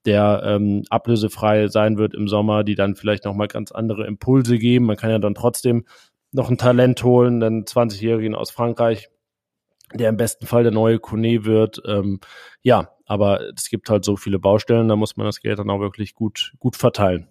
der ähm, ablösefrei sein wird im Sommer, die dann vielleicht nochmal ganz andere Impulse geben. Man kann ja dann trotzdem noch ein Talent holen, einen 20-Jährigen aus Frankreich, der im besten Fall der neue Kone wird. Ähm, ja, aber es gibt halt so viele Baustellen, da muss man das Geld dann auch wirklich gut, gut verteilen.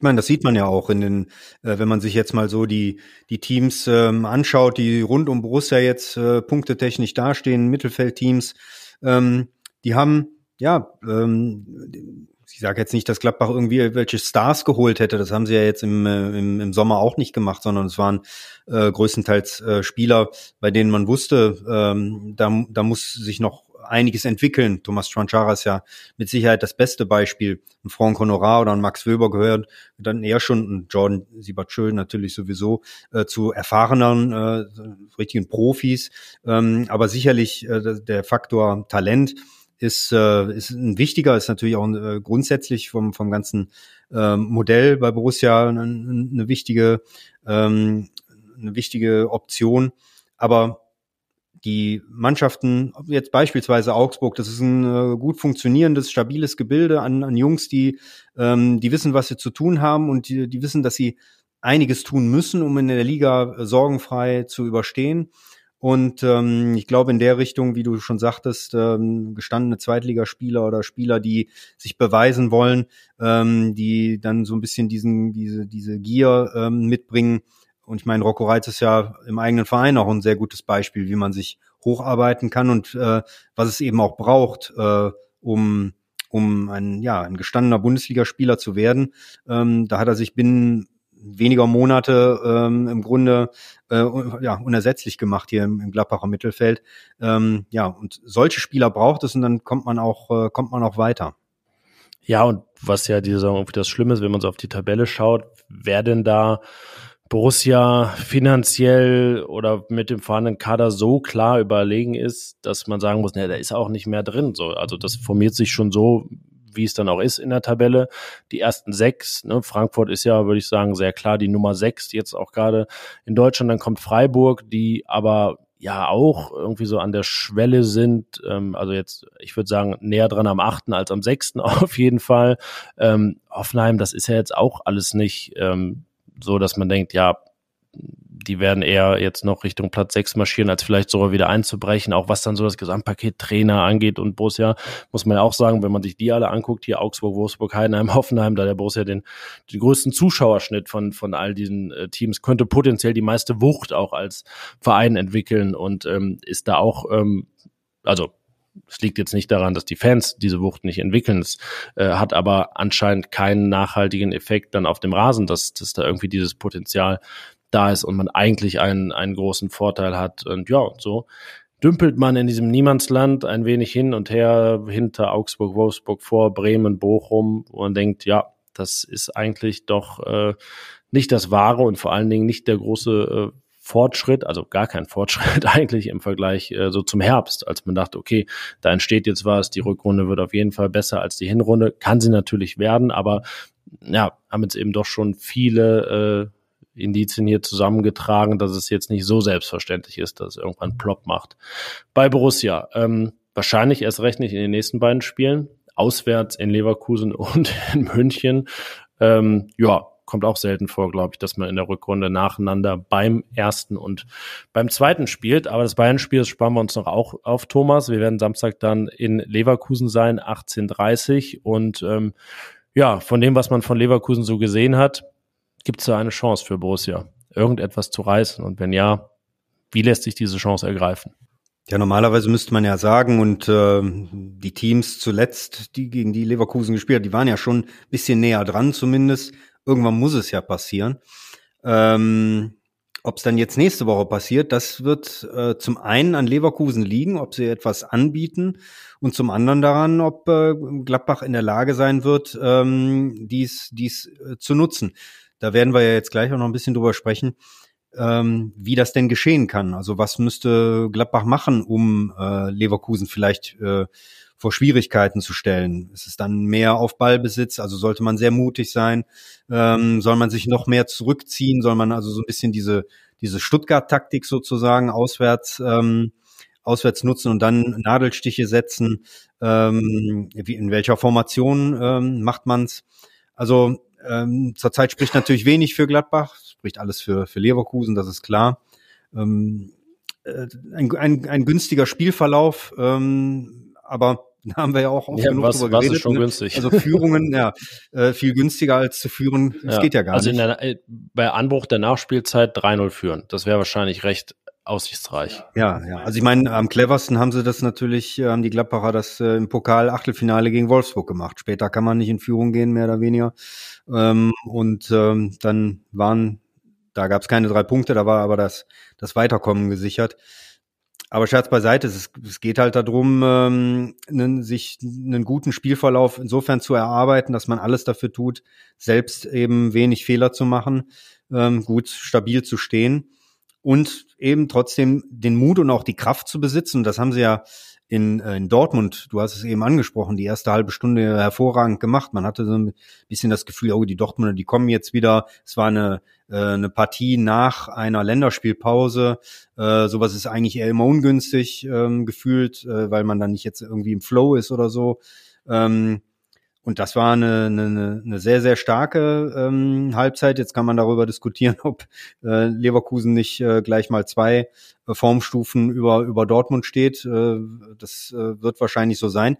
Ich meine, das sieht man ja auch in den, äh, wenn man sich jetzt mal so die, die Teams ähm, anschaut, die rund um Borussia jetzt äh, punktetechnisch dastehen, Mittelfeldteams, ähm, die haben, ja, ähm, ich sage jetzt nicht, dass Gladbach irgendwie welche Stars geholt hätte. Das haben sie ja jetzt im, äh, im, im Sommer auch nicht gemacht, sondern es waren äh, größtenteils äh, Spieler, bei denen man wusste, ähm, da, da muss sich noch einiges entwickeln. Thomas Tranchara ist ja mit Sicherheit das beste Beispiel. Ein Franck Honorar oder ein Max Wöber gehört dann eher schon, ein Jordan Siebertschön natürlich sowieso, äh, zu erfahrenen, äh, richtigen Profis. Ähm, aber sicherlich äh, der Faktor Talent ist, äh, ist ein wichtiger, ist natürlich auch äh, grundsätzlich vom, vom ganzen äh, Modell bei Borussia eine, eine wichtige, ähm, eine wichtige Option. Aber die Mannschaften, jetzt beispielsweise Augsburg, das ist ein äh, gut funktionierendes, stabiles Gebilde an, an Jungs, die, ähm, die wissen, was sie zu tun haben und die, die wissen, dass sie einiges tun müssen, um in der Liga äh, sorgenfrei zu überstehen. Und ähm, ich glaube, in der Richtung, wie du schon sagtest, ähm, gestandene Zweitligaspieler oder Spieler, die sich beweisen wollen, ähm, die dann so ein bisschen diesen, diese, diese Gier ähm, mitbringen, und ich meine, Rocco Reitz ist ja im eigenen Verein auch ein sehr gutes Beispiel, wie man sich hocharbeiten kann und äh, was es eben auch braucht, äh, um um ein ja ein gestandener Bundesligaspieler zu werden. Ähm, da hat er sich binnen weniger Monate ähm, im Grunde äh, ja, unersetzlich gemacht hier im, im Gladbacher Mittelfeld. Ähm, ja, und solche Spieler braucht es und dann kommt man auch, äh, kommt man auch weiter. Ja, und was ja diese Saison irgendwie das Schlimme ist, wenn man so auf die Tabelle schaut, wer denn da Borussia finanziell oder mit dem vorhandenen Kader so klar überlegen ist, dass man sagen muss, ne, da ist auch nicht mehr drin. So, also das formiert sich schon so, wie es dann auch ist in der Tabelle. Die ersten sechs, ne, Frankfurt ist ja, würde ich sagen, sehr klar die Nummer sechs, jetzt auch gerade in Deutschland. Dann kommt Freiburg, die aber ja auch irgendwie so an der Schwelle sind. Ähm, also jetzt, ich würde sagen, näher dran am achten als am sechsten [LAUGHS] auf jeden Fall. Ähm, Hoffenheim, das ist ja jetzt auch alles nicht ähm, so, dass man denkt, ja, die werden eher jetzt noch Richtung Platz 6 marschieren, als vielleicht sogar wieder einzubrechen. Auch was dann so das Gesamtpaket Trainer angeht und Borussia, muss man ja auch sagen, wenn man sich die alle anguckt, hier Augsburg, Wolfsburg, Heidenheim, Hoffenheim, da der Borussia den, den größten Zuschauerschnitt von, von all diesen äh, Teams, könnte potenziell die meiste Wucht auch als Verein entwickeln und ähm, ist da auch, ähm, also es liegt jetzt nicht daran, dass die Fans diese Wucht nicht entwickeln. Es äh, hat aber anscheinend keinen nachhaltigen Effekt dann auf dem Rasen, dass, dass da irgendwie dieses Potenzial da ist und man eigentlich einen, einen großen Vorteil hat. Und ja, so dümpelt man in diesem Niemandsland ein wenig hin und her hinter Augsburg, Wolfsburg vor, Bremen, Bochum und denkt, ja, das ist eigentlich doch äh, nicht das Wahre und vor allen Dingen nicht der große äh, Fortschritt, also gar kein Fortschritt [LAUGHS] eigentlich im Vergleich äh, so zum Herbst, als man dachte, okay, da entsteht jetzt was, die Rückrunde wird auf jeden Fall besser als die Hinrunde, kann sie natürlich werden, aber ja, haben jetzt eben doch schon viele äh, Indizien hier zusammengetragen, dass es jetzt nicht so selbstverständlich ist, dass es irgendwann plopp macht. Bei Borussia, ähm, wahrscheinlich erst recht nicht in den nächsten beiden Spielen, auswärts in Leverkusen [LAUGHS] und in München. Ähm, ja, kommt auch selten vor, glaube ich, dass man in der Rückrunde nacheinander beim ersten und beim zweiten spielt. Aber das Bayern-Spiel, sparen wir uns noch auch auf, Thomas. Wir werden Samstag dann in Leverkusen sein, 18.30 und ähm, ja, von dem, was man von Leverkusen so gesehen hat, gibt es da eine Chance für Borussia, irgendetwas zu reißen. Und wenn ja, wie lässt sich diese Chance ergreifen? Ja, normalerweise müsste man ja sagen, und äh, die Teams zuletzt, die gegen die Leverkusen gespielt die waren ja schon ein bisschen näher dran zumindest. Irgendwann muss es ja passieren. Ähm, Ob es dann jetzt nächste Woche passiert, das wird äh, zum einen an Leverkusen liegen, ob sie etwas anbieten und zum anderen daran, ob äh, Gladbach in der Lage sein wird, ähm, dies, dies äh, zu nutzen. Da werden wir ja jetzt gleich auch noch ein bisschen drüber sprechen, ähm, wie das denn geschehen kann. Also was müsste Gladbach machen, um äh, Leverkusen vielleicht äh, vor Schwierigkeiten zu stellen? Ist es dann mehr auf Ballbesitz? Also sollte man sehr mutig sein? Ähm, soll man sich noch mehr zurückziehen? Soll man also so ein bisschen diese, diese Stuttgart-Taktik sozusagen auswärts, ähm, auswärts nutzen und dann Nadelstiche setzen? Ähm, wie, in welcher Formation ähm, macht man's? Also ähm, zurzeit spricht natürlich wenig für Gladbach, spricht alles für, für Leverkusen, das ist klar. Ähm, äh, ein, ein, ein günstiger Spielverlauf, ähm, aber [LAUGHS] da haben wir ja auch oft ja, genug was, drüber was geredet. Ist schon ne? günstig. Also Führungen, ja, äh, viel günstiger als zu führen. Das ja. geht ja gar also nicht. Also bei Anbruch der Nachspielzeit 3-0 führen. Das wäre wahrscheinlich recht aussichtsreich. Ja, ja. Also ich meine, am cleversten haben sie das natürlich, äh, haben die Gladbacher das äh, im Pokal Achtelfinale gegen Wolfsburg gemacht. Später kann man nicht in Führung gehen, mehr oder weniger. Ähm, und ähm, dann waren, da gab es keine drei Punkte, da war aber das, das Weiterkommen gesichert. Aber Scherz beiseite, es, es geht halt darum, ähm, einen, sich einen guten Spielverlauf insofern zu erarbeiten, dass man alles dafür tut, selbst eben wenig Fehler zu machen, ähm, gut stabil zu stehen und eben trotzdem den Mut und auch die Kraft zu besitzen. Das haben sie ja in, äh, in Dortmund, du hast es eben angesprochen, die erste halbe Stunde hervorragend gemacht. Man hatte so ein bisschen das Gefühl, oh, die Dortmunder, die kommen jetzt wieder. Es war eine, äh, eine Partie nach einer Länderspielpause. Äh, sowas ist eigentlich eher immer ungünstig ähm, gefühlt, äh, weil man dann nicht jetzt irgendwie im Flow ist oder so. Ähm, und das war eine, eine, eine sehr, sehr starke ähm, Halbzeit. Jetzt kann man darüber diskutieren, [LAUGHS] ob äh, Leverkusen nicht äh, gleich mal zwei äh, Formstufen über, über Dortmund steht. Äh, das äh, wird wahrscheinlich so sein.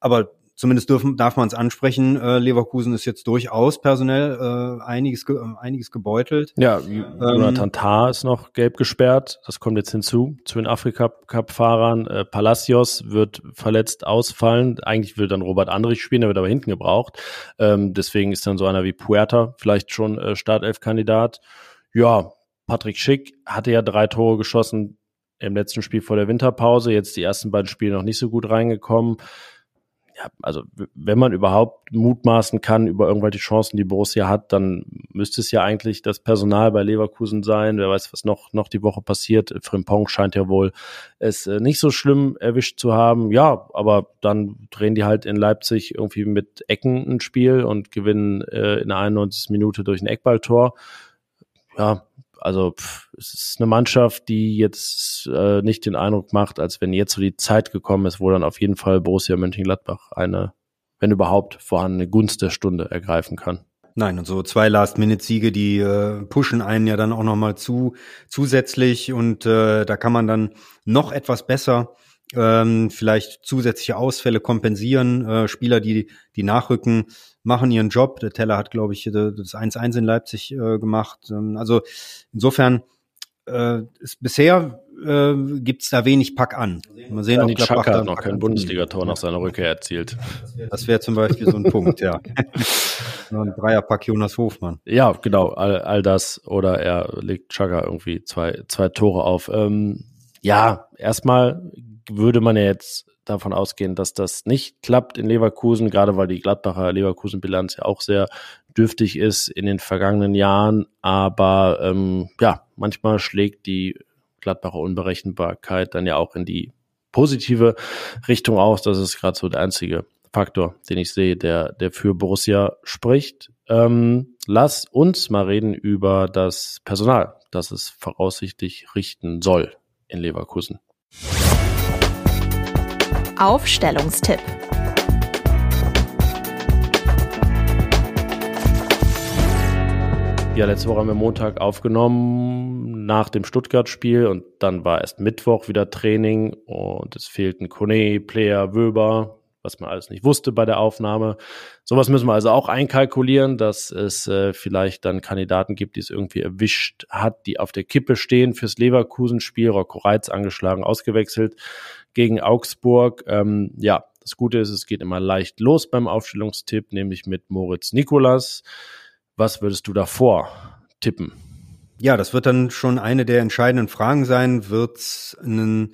Aber zumindest dürfen, darf man es ansprechen. Äh, Leverkusen ist jetzt durchaus personell äh, einiges, ge einiges gebeutelt. Ja, Jonathan ähm, Tah ist noch gelb gesperrt. Das kommt jetzt hinzu zu den Afrika-Cup-Fahrern. Äh, Palacios wird verletzt ausfallen. Eigentlich will dann Robert Andrich spielen, der wird aber hinten gebraucht. Ähm, deswegen ist dann so einer wie Puerta vielleicht schon äh, Startelf-Kandidat. Ja, Patrick Schick hatte ja drei Tore geschossen im letzten Spiel vor der Winterpause. Jetzt die ersten beiden Spiele noch nicht so gut reingekommen ja, also wenn man überhaupt mutmaßen kann über irgendwelche Chancen, die Borussia hat, dann müsste es ja eigentlich das Personal bei Leverkusen sein. Wer weiß, was noch, noch die Woche passiert. Frimpong scheint ja wohl es äh, nicht so schlimm erwischt zu haben. Ja, aber dann drehen die halt in Leipzig irgendwie mit Ecken ein Spiel und gewinnen äh, in der 91. Minute durch ein Eckballtor. Ja, also pff, es ist eine Mannschaft, die jetzt äh, nicht den Eindruck macht, als wenn jetzt so die Zeit gekommen ist, wo dann auf jeden Fall Borussia Mönchengladbach eine, wenn überhaupt, vorhandene Gunst der Stunde ergreifen kann. Nein, und so zwei Last-Minute-Siege, die äh, pushen einen ja dann auch nochmal zu zusätzlich und äh, da kann man dann noch etwas besser ähm, vielleicht zusätzliche Ausfälle kompensieren. Äh, Spieler, die, die nachrücken, machen ihren Job. Der Teller hat, glaube ich, das 1-1 in Leipzig äh, gemacht. Ähm, also insofern äh, ist bisher äh, gibt da wenig Pack an. Mal sehen, ob Gladbach hat noch kein Bundesligator nach seiner Rückkehr erzielt. Das wäre zum Beispiel so ein Punkt, ja. [LAUGHS] ein Dreierpack Jonas Hofmann. Ja, genau, all, all das. Oder er legt Chaka irgendwie zwei, zwei Tore auf. Ähm, ja, erstmal würde man ja jetzt davon ausgehen, dass das nicht klappt in Leverkusen, gerade weil die Gladbacher Leverkusen-Bilanz ja auch sehr dürftig ist in den vergangenen Jahren. Aber ähm, ja, manchmal schlägt die Gladbacher Unberechenbarkeit dann ja auch in die positive Richtung aus. Das ist gerade so der einzige Faktor, den ich sehe, der, der für Borussia spricht. Ähm, lass uns mal reden über das Personal, das es voraussichtlich richten soll in Leverkusen. Aufstellungstipp. Ja, letzte Woche haben wir Montag aufgenommen nach dem Stuttgart-Spiel und dann war erst Mittwoch wieder Training und es fehlten Kone, Player, Wöber, was man alles nicht wusste bei der Aufnahme. Sowas müssen wir also auch einkalkulieren, dass es äh, vielleicht dann Kandidaten gibt, die es irgendwie erwischt hat, die auf der Kippe stehen fürs Leverkusen-Spiel. Rocco Reitz angeschlagen, ausgewechselt gegen Augsburg. Ähm, ja, das Gute ist, es geht immer leicht los beim Aufstellungstipp, nämlich mit Moritz Nikolas. Was würdest du davor tippen? Ja, das wird dann schon eine der entscheidenden Fragen sein. Wird es eine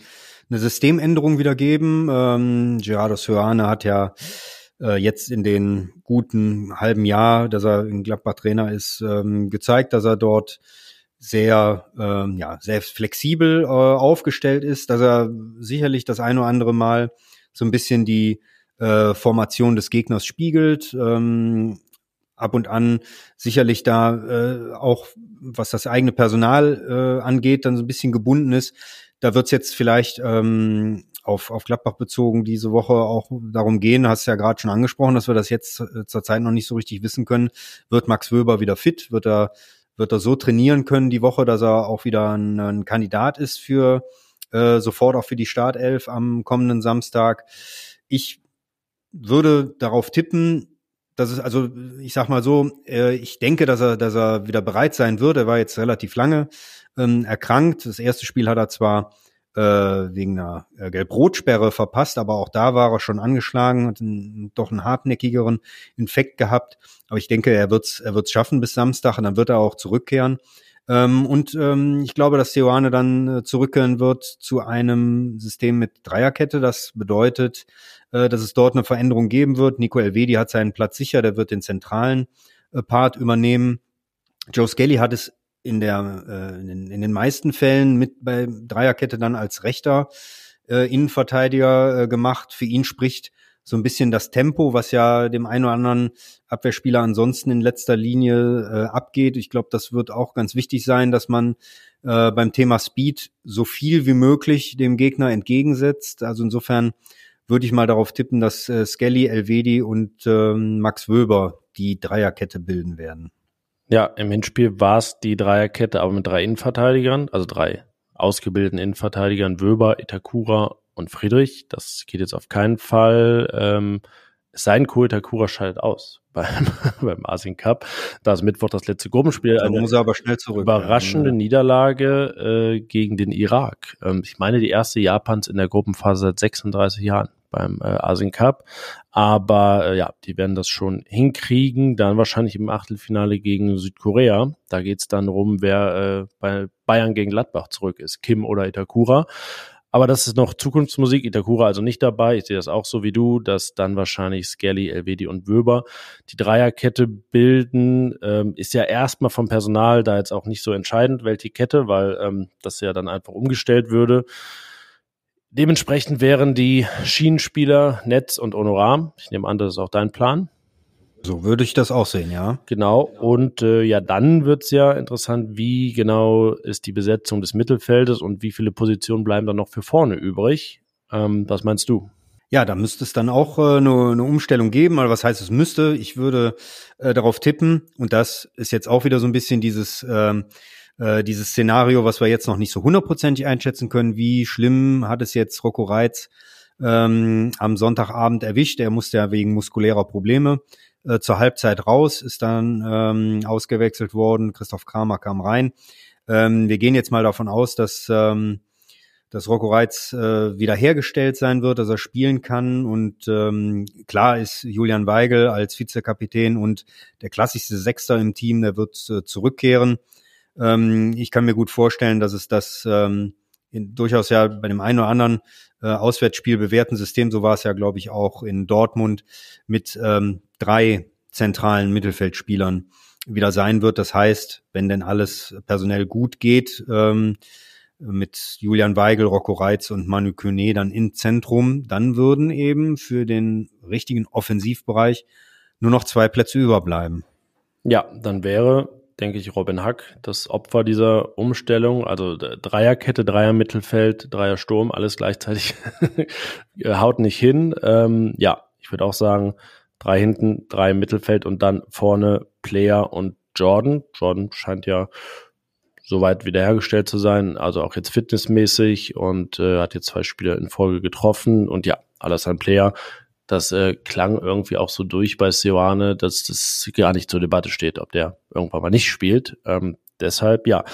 Systemänderung wieder geben? Ähm, Gerardo Soane hat ja äh, jetzt in den guten halben Jahr, dass er in Gladbach Trainer ist, ähm, gezeigt, dass er dort sehr, ähm, ja, sehr flexibel äh, aufgestellt ist, dass er sicherlich das eine oder andere Mal so ein bisschen die äh, Formation des Gegners spiegelt. Ähm, ab und an sicherlich da äh, auch, was das eigene Personal äh, angeht, dann so ein bisschen gebunden ist. Da wird es jetzt vielleicht ähm, auf, auf Gladbach bezogen diese Woche auch darum gehen, hast ja gerade schon angesprochen, dass wir das jetzt äh, zur Zeit noch nicht so richtig wissen können. Wird Max Wöber wieder fit? Wird er, wird er so trainieren können die Woche, dass er auch wieder ein, ein Kandidat ist für äh, sofort auch für die Startelf am kommenden Samstag? Ich würde darauf tippen, dass es, also ich sag mal so, äh, ich denke, dass er, dass er wieder bereit sein wird. Er war jetzt relativ lange ähm, erkrankt. Das erste Spiel hat er zwar äh, wegen einer äh, Gelb-Rot-Sperre verpasst, aber auch da war er schon angeschlagen, hat einen, doch einen hartnäckigeren Infekt gehabt. Aber ich denke, er wird's, er wird's schaffen bis Samstag und dann wird er auch zurückkehren. Ähm, und ähm, ich glaube, dass Seoane dann äh, zurückkehren wird zu einem System mit Dreierkette. Das bedeutet, äh, dass es dort eine Veränderung geben wird. Nico Elvedi hat seinen Platz sicher, der wird den zentralen äh, Part übernehmen. Joe Skelly hat es in der äh, in, in den meisten Fällen mit bei Dreierkette dann als rechter äh, Innenverteidiger äh, gemacht. Für ihn spricht so ein bisschen das Tempo, was ja dem einen oder anderen Abwehrspieler ansonsten in letzter Linie äh, abgeht. Ich glaube, das wird auch ganz wichtig sein, dass man äh, beim Thema Speed so viel wie möglich dem Gegner entgegensetzt. Also insofern würde ich mal darauf tippen, dass äh, Skelly, Elvedi und äh, Max Wöber die Dreierkette bilden werden. Ja, im Hinspiel war es die Dreierkette, aber mit drei Innenverteidigern, also drei ausgebildeten Innenverteidigern, Wöber, Itakura und Friedrich. Das geht jetzt auf keinen Fall. Ähm, sein Ko Itakura schaltet aus [LAUGHS] beim, beim Asien Cup. Da ist Mittwoch das letzte Gruppenspiel. Eine muss er aber schnell zurück. Überraschende ja. Niederlage äh, gegen den Irak. Ähm, ich meine, die erste Japans in der Gruppenphase seit 36 Jahren beim äh, Asien Cup. Aber äh, ja, die werden das schon hinkriegen. Dann wahrscheinlich im Achtelfinale gegen Südkorea. Da geht's dann rum, wer äh, bei Bayern gegen Gladbach zurück ist, Kim oder Itakura. Aber das ist noch Zukunftsmusik. Itakura also nicht dabei. Ich sehe das auch so wie du, dass dann wahrscheinlich Skelly, Elvedi und Wöber die Dreierkette bilden. Ähm, ist ja erstmal vom Personal da jetzt auch nicht so entscheidend, welche Kette, weil ähm, das ja dann einfach umgestellt würde. Dementsprechend wären die Schienenspieler Netz und Honorar. Ich nehme an, das ist auch dein Plan. So würde ich das auch sehen, ja. Genau. Und äh, ja, dann wird's ja interessant, wie genau ist die Besetzung des Mittelfeldes und wie viele Positionen bleiben dann noch für vorne übrig. Ähm, was meinst du? Ja, da müsste es dann auch äh, eine, eine Umstellung geben. Aber was heißt es müsste? Ich würde äh, darauf tippen. Und das ist jetzt auch wieder so ein bisschen dieses ähm, äh, dieses Szenario, was wir jetzt noch nicht so hundertprozentig einschätzen können, wie schlimm hat es jetzt Rocco Reitz ähm, am Sonntagabend erwischt. Er musste ja wegen muskulärer Probleme äh, zur Halbzeit raus, ist dann ähm, ausgewechselt worden. Christoph Kramer kam rein. Ähm, wir gehen jetzt mal davon aus, dass ähm, dass Rocco Reitz äh, wiederhergestellt sein wird, dass er spielen kann. Und ähm, klar ist Julian Weigel als Vizekapitän und der klassischste Sechster im Team, der wird äh, zurückkehren. Ähm, ich kann mir gut vorstellen, dass es das ähm, in, durchaus ja bei dem einen oder anderen äh, Auswärtsspiel bewährten System, so war es ja, glaube ich, auch in Dortmund mit ähm, drei zentralen Mittelfeldspielern wieder sein wird. Das heißt, wenn denn alles personell gut geht, ähm, mit Julian Weigel, Rocco Reitz und Manu Kone dann im Zentrum, dann würden eben für den richtigen Offensivbereich nur noch zwei Plätze überbleiben. Ja, dann wäre denke ich, Robin Hack, das Opfer dieser Umstellung. Also Dreierkette, Dreier Mittelfeld, Dreier Sturm, alles gleichzeitig [LAUGHS] haut nicht hin. Ähm, ja, ich würde auch sagen, drei hinten, drei im Mittelfeld und dann vorne Player und Jordan. Jordan scheint ja soweit wiederhergestellt zu sein, also auch jetzt fitnessmäßig und äh, hat jetzt zwei Spiele in Folge getroffen und ja, alles ein Player das äh, klang irgendwie auch so durch bei Sioane, dass das gar nicht zur Debatte steht, ob der irgendwann mal nicht spielt. Ähm, deshalb, ja,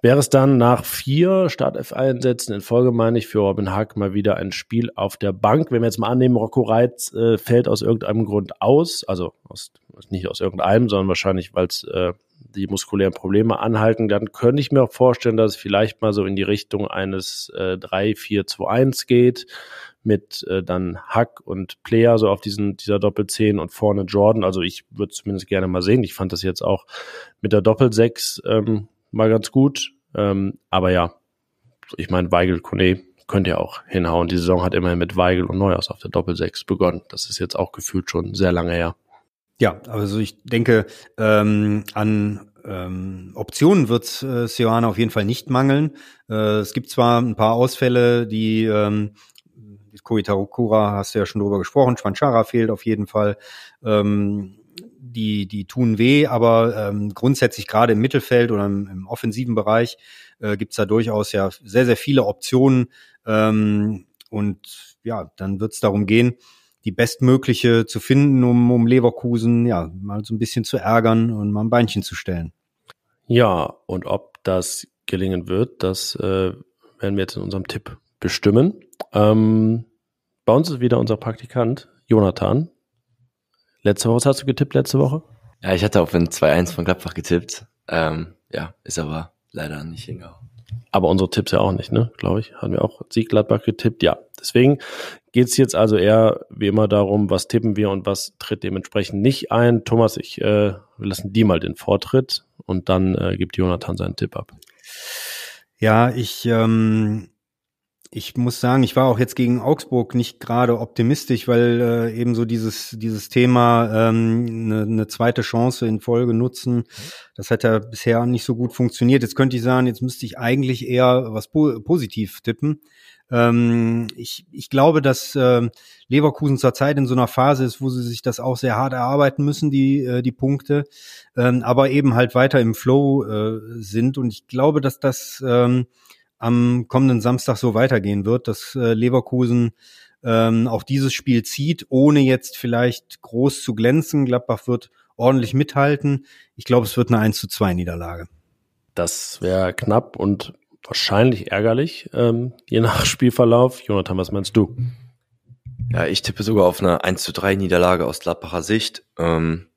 wäre es dann nach vier Start-F-Einsätzen in Folge, meine ich, für Robin Hack mal wieder ein Spiel auf der Bank. Wenn wir jetzt mal annehmen, Rocco Reitz äh, fällt aus irgendeinem Grund aus, also aus, nicht aus irgendeinem, sondern wahrscheinlich, weil es äh, die muskulären Probleme anhalten, dann könnte ich mir auch vorstellen, dass es vielleicht mal so in die Richtung eines äh, 3-4-2-1 geht mit äh, dann Hack und Player so auf diesen dieser Doppelzehn und vorne Jordan. Also ich würde zumindest gerne mal sehen. Ich fand das jetzt auch mit der Doppelsechs ähm, mal ganz gut. Ähm, aber ja, ich meine, Weigel, Kone könnte ja auch hinhauen. Die Saison hat immerhin mit Weigel und Neuhaus auf der Doppelsechs begonnen. Das ist jetzt auch gefühlt schon sehr lange her. Ja, also ich denke, ähm, an ähm, Optionen wird äh, Sioana auf jeden Fall nicht mangeln. Äh, es gibt zwar ein paar Ausfälle, die ähm, Koitarukura hast du ja schon drüber gesprochen, Schwanchara fehlt auf jeden Fall. Ähm, die, die tun weh, aber ähm, grundsätzlich gerade im Mittelfeld oder im, im offensiven Bereich äh, gibt da durchaus ja sehr, sehr viele Optionen. Ähm, und ja, dann wird es darum gehen, die bestmögliche zu finden, um, um Leverkusen ja mal so ein bisschen zu ärgern und mal ein Beinchen zu stellen. Ja, und ob das gelingen wird, das äh, werden wir jetzt in unserem Tipp bestimmen. Ähm, bei uns ist wieder unser Praktikant, Jonathan. Letzte Woche, was hast du getippt letzte Woche? Ja, ich hatte auf ein 2-1 von Gladbach getippt. Ähm, ja, ist aber leider nicht hingehauen. Aber unsere Tipps ja auch nicht, ne? Glaube ich. Hatten wir auch Sieg Gladbach getippt. Ja, deswegen geht's jetzt also eher wie immer darum, was tippen wir und was tritt dementsprechend nicht ein. Thomas, ich äh, wir lassen die mal den Vortritt und dann äh, gibt Jonathan seinen Tipp ab. Ja, ich ähm, ich muss sagen, ich war auch jetzt gegen Augsburg nicht gerade optimistisch, weil äh, eben so dieses, dieses Thema ähm, eine, eine zweite Chance in Folge nutzen, das hat ja bisher nicht so gut funktioniert. Jetzt könnte ich sagen, jetzt müsste ich eigentlich eher was po positiv tippen. Ähm, ich, ich glaube, dass äh, Leverkusen zurzeit in so einer Phase ist, wo sie sich das auch sehr hart erarbeiten müssen, die, äh, die Punkte, ähm, aber eben halt weiter im Flow äh, sind. Und ich glaube, dass das ähm, am kommenden Samstag so weitergehen wird, dass äh, Leverkusen ähm, auch dieses Spiel zieht, ohne jetzt vielleicht groß zu glänzen. Gladbach wird ordentlich mithalten. Ich glaube, es wird eine 1 zu 2 Niederlage. Das wäre knapp und wahrscheinlich ärgerlich, ähm, je nach [LAUGHS] Spielverlauf. Jonathan, was meinst du? Ja, ich tippe sogar auf eine 1 zu 3 Niederlage aus Gladbacher Sicht. Ähm,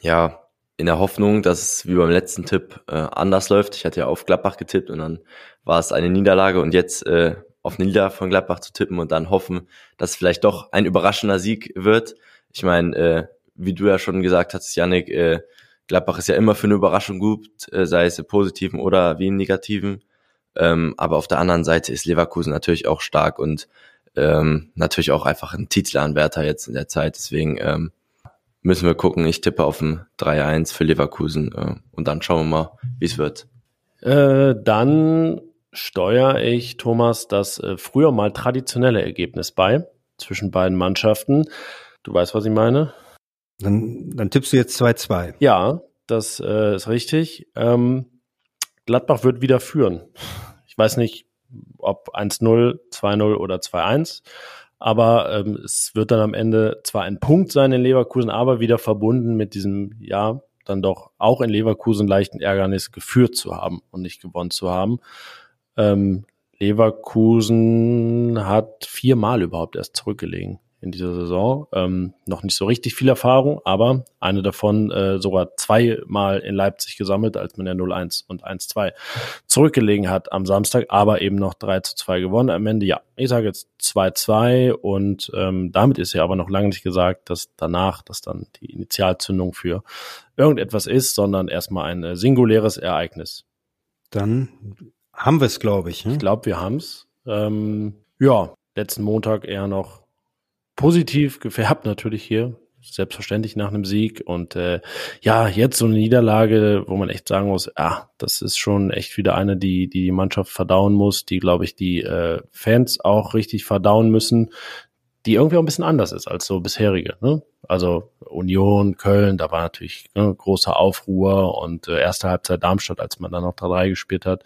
ja, in der Hoffnung, dass es wie beim letzten Tipp äh, anders läuft. Ich hatte ja auf Gladbach getippt und dann war es eine Niederlage und jetzt äh, auf Niederlage von Gladbach zu tippen und dann hoffen, dass es vielleicht doch ein überraschender Sieg wird. Ich meine, äh, wie du ja schon gesagt hast, Janik, äh, Gladbach ist ja immer für eine Überraschung gut, äh, sei es im positiven oder wie im negativen. Ähm, aber auf der anderen Seite ist Leverkusen natürlich auch stark und ähm, natürlich auch einfach ein Titelanwärter jetzt in der Zeit. Deswegen ähm, müssen wir gucken. Ich tippe auf ein 3-1 für Leverkusen äh, und dann schauen wir mal, wie es wird. Äh, dann steuere ich, Thomas, das äh, früher mal traditionelle Ergebnis bei zwischen beiden Mannschaften. Du weißt, was ich meine? Dann, dann tippst du jetzt 2-2. Ja, das äh, ist richtig. Ähm, Gladbach wird wieder führen. Ich weiß nicht, ob 1-0, 2-0 oder 2-1. Aber ähm, es wird dann am Ende zwar ein Punkt sein in Leverkusen, aber wieder verbunden mit diesem, ja, dann doch auch in Leverkusen leichten Ärgernis geführt zu haben und nicht gewonnen zu haben. Ähm, Leverkusen hat viermal überhaupt erst zurückgelegen in dieser Saison. Ähm, noch nicht so richtig viel Erfahrung, aber eine davon äh, sogar zweimal in Leipzig gesammelt, als man ja 0-1 und 1-2 zurückgelegen hat am Samstag, aber eben noch 3 2 gewonnen. Am Ende, ja, ich sage jetzt 2-2 und ähm, damit ist ja aber noch lange nicht gesagt, dass danach das dann die Initialzündung für irgendetwas ist, sondern erstmal ein äh, singuläres Ereignis. Dann haben wir es, glaube ich. Ne? Ich glaube, wir haben es. Ähm, ja, letzten Montag eher noch positiv gefärbt natürlich hier, selbstverständlich nach einem Sieg. Und äh, ja, jetzt so eine Niederlage, wo man echt sagen muss, ah, das ist schon echt wieder eine, die die, die Mannschaft verdauen muss, die, glaube ich, die äh, Fans auch richtig verdauen müssen, die irgendwie auch ein bisschen anders ist als so bisherige. Ne? Also Union, Köln, da war natürlich ne, großer Aufruhr und äh, erste Halbzeit Darmstadt, als man dann noch 3 gespielt hat,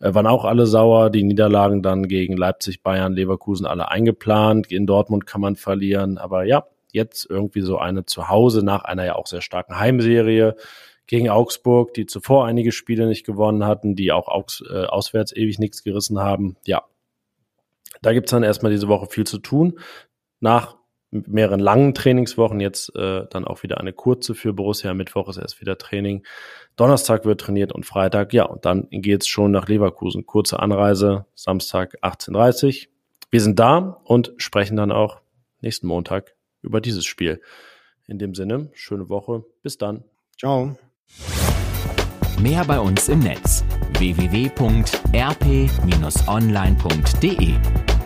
äh, waren auch alle sauer. Die Niederlagen dann gegen Leipzig, Bayern, Leverkusen alle eingeplant. In Dortmund kann man verlieren, aber ja, jetzt irgendwie so eine zu Hause nach einer ja auch sehr starken Heimserie gegen Augsburg, die zuvor einige Spiele nicht gewonnen hatten, die auch aus, äh, auswärts ewig nichts gerissen haben. Ja, da gibt's dann erstmal diese Woche viel zu tun nach mehreren langen Trainingswochen. Jetzt äh, dann auch wieder eine kurze für Borussia. Mittwoch ist erst wieder Training. Donnerstag wird trainiert und Freitag, ja, und dann geht's schon nach Leverkusen. Kurze Anreise, Samstag 18.30 Wir sind da und sprechen dann auch nächsten Montag über dieses Spiel. In dem Sinne, schöne Woche. Bis dann. Ciao. Mehr bei uns im Netz www.rp-online.de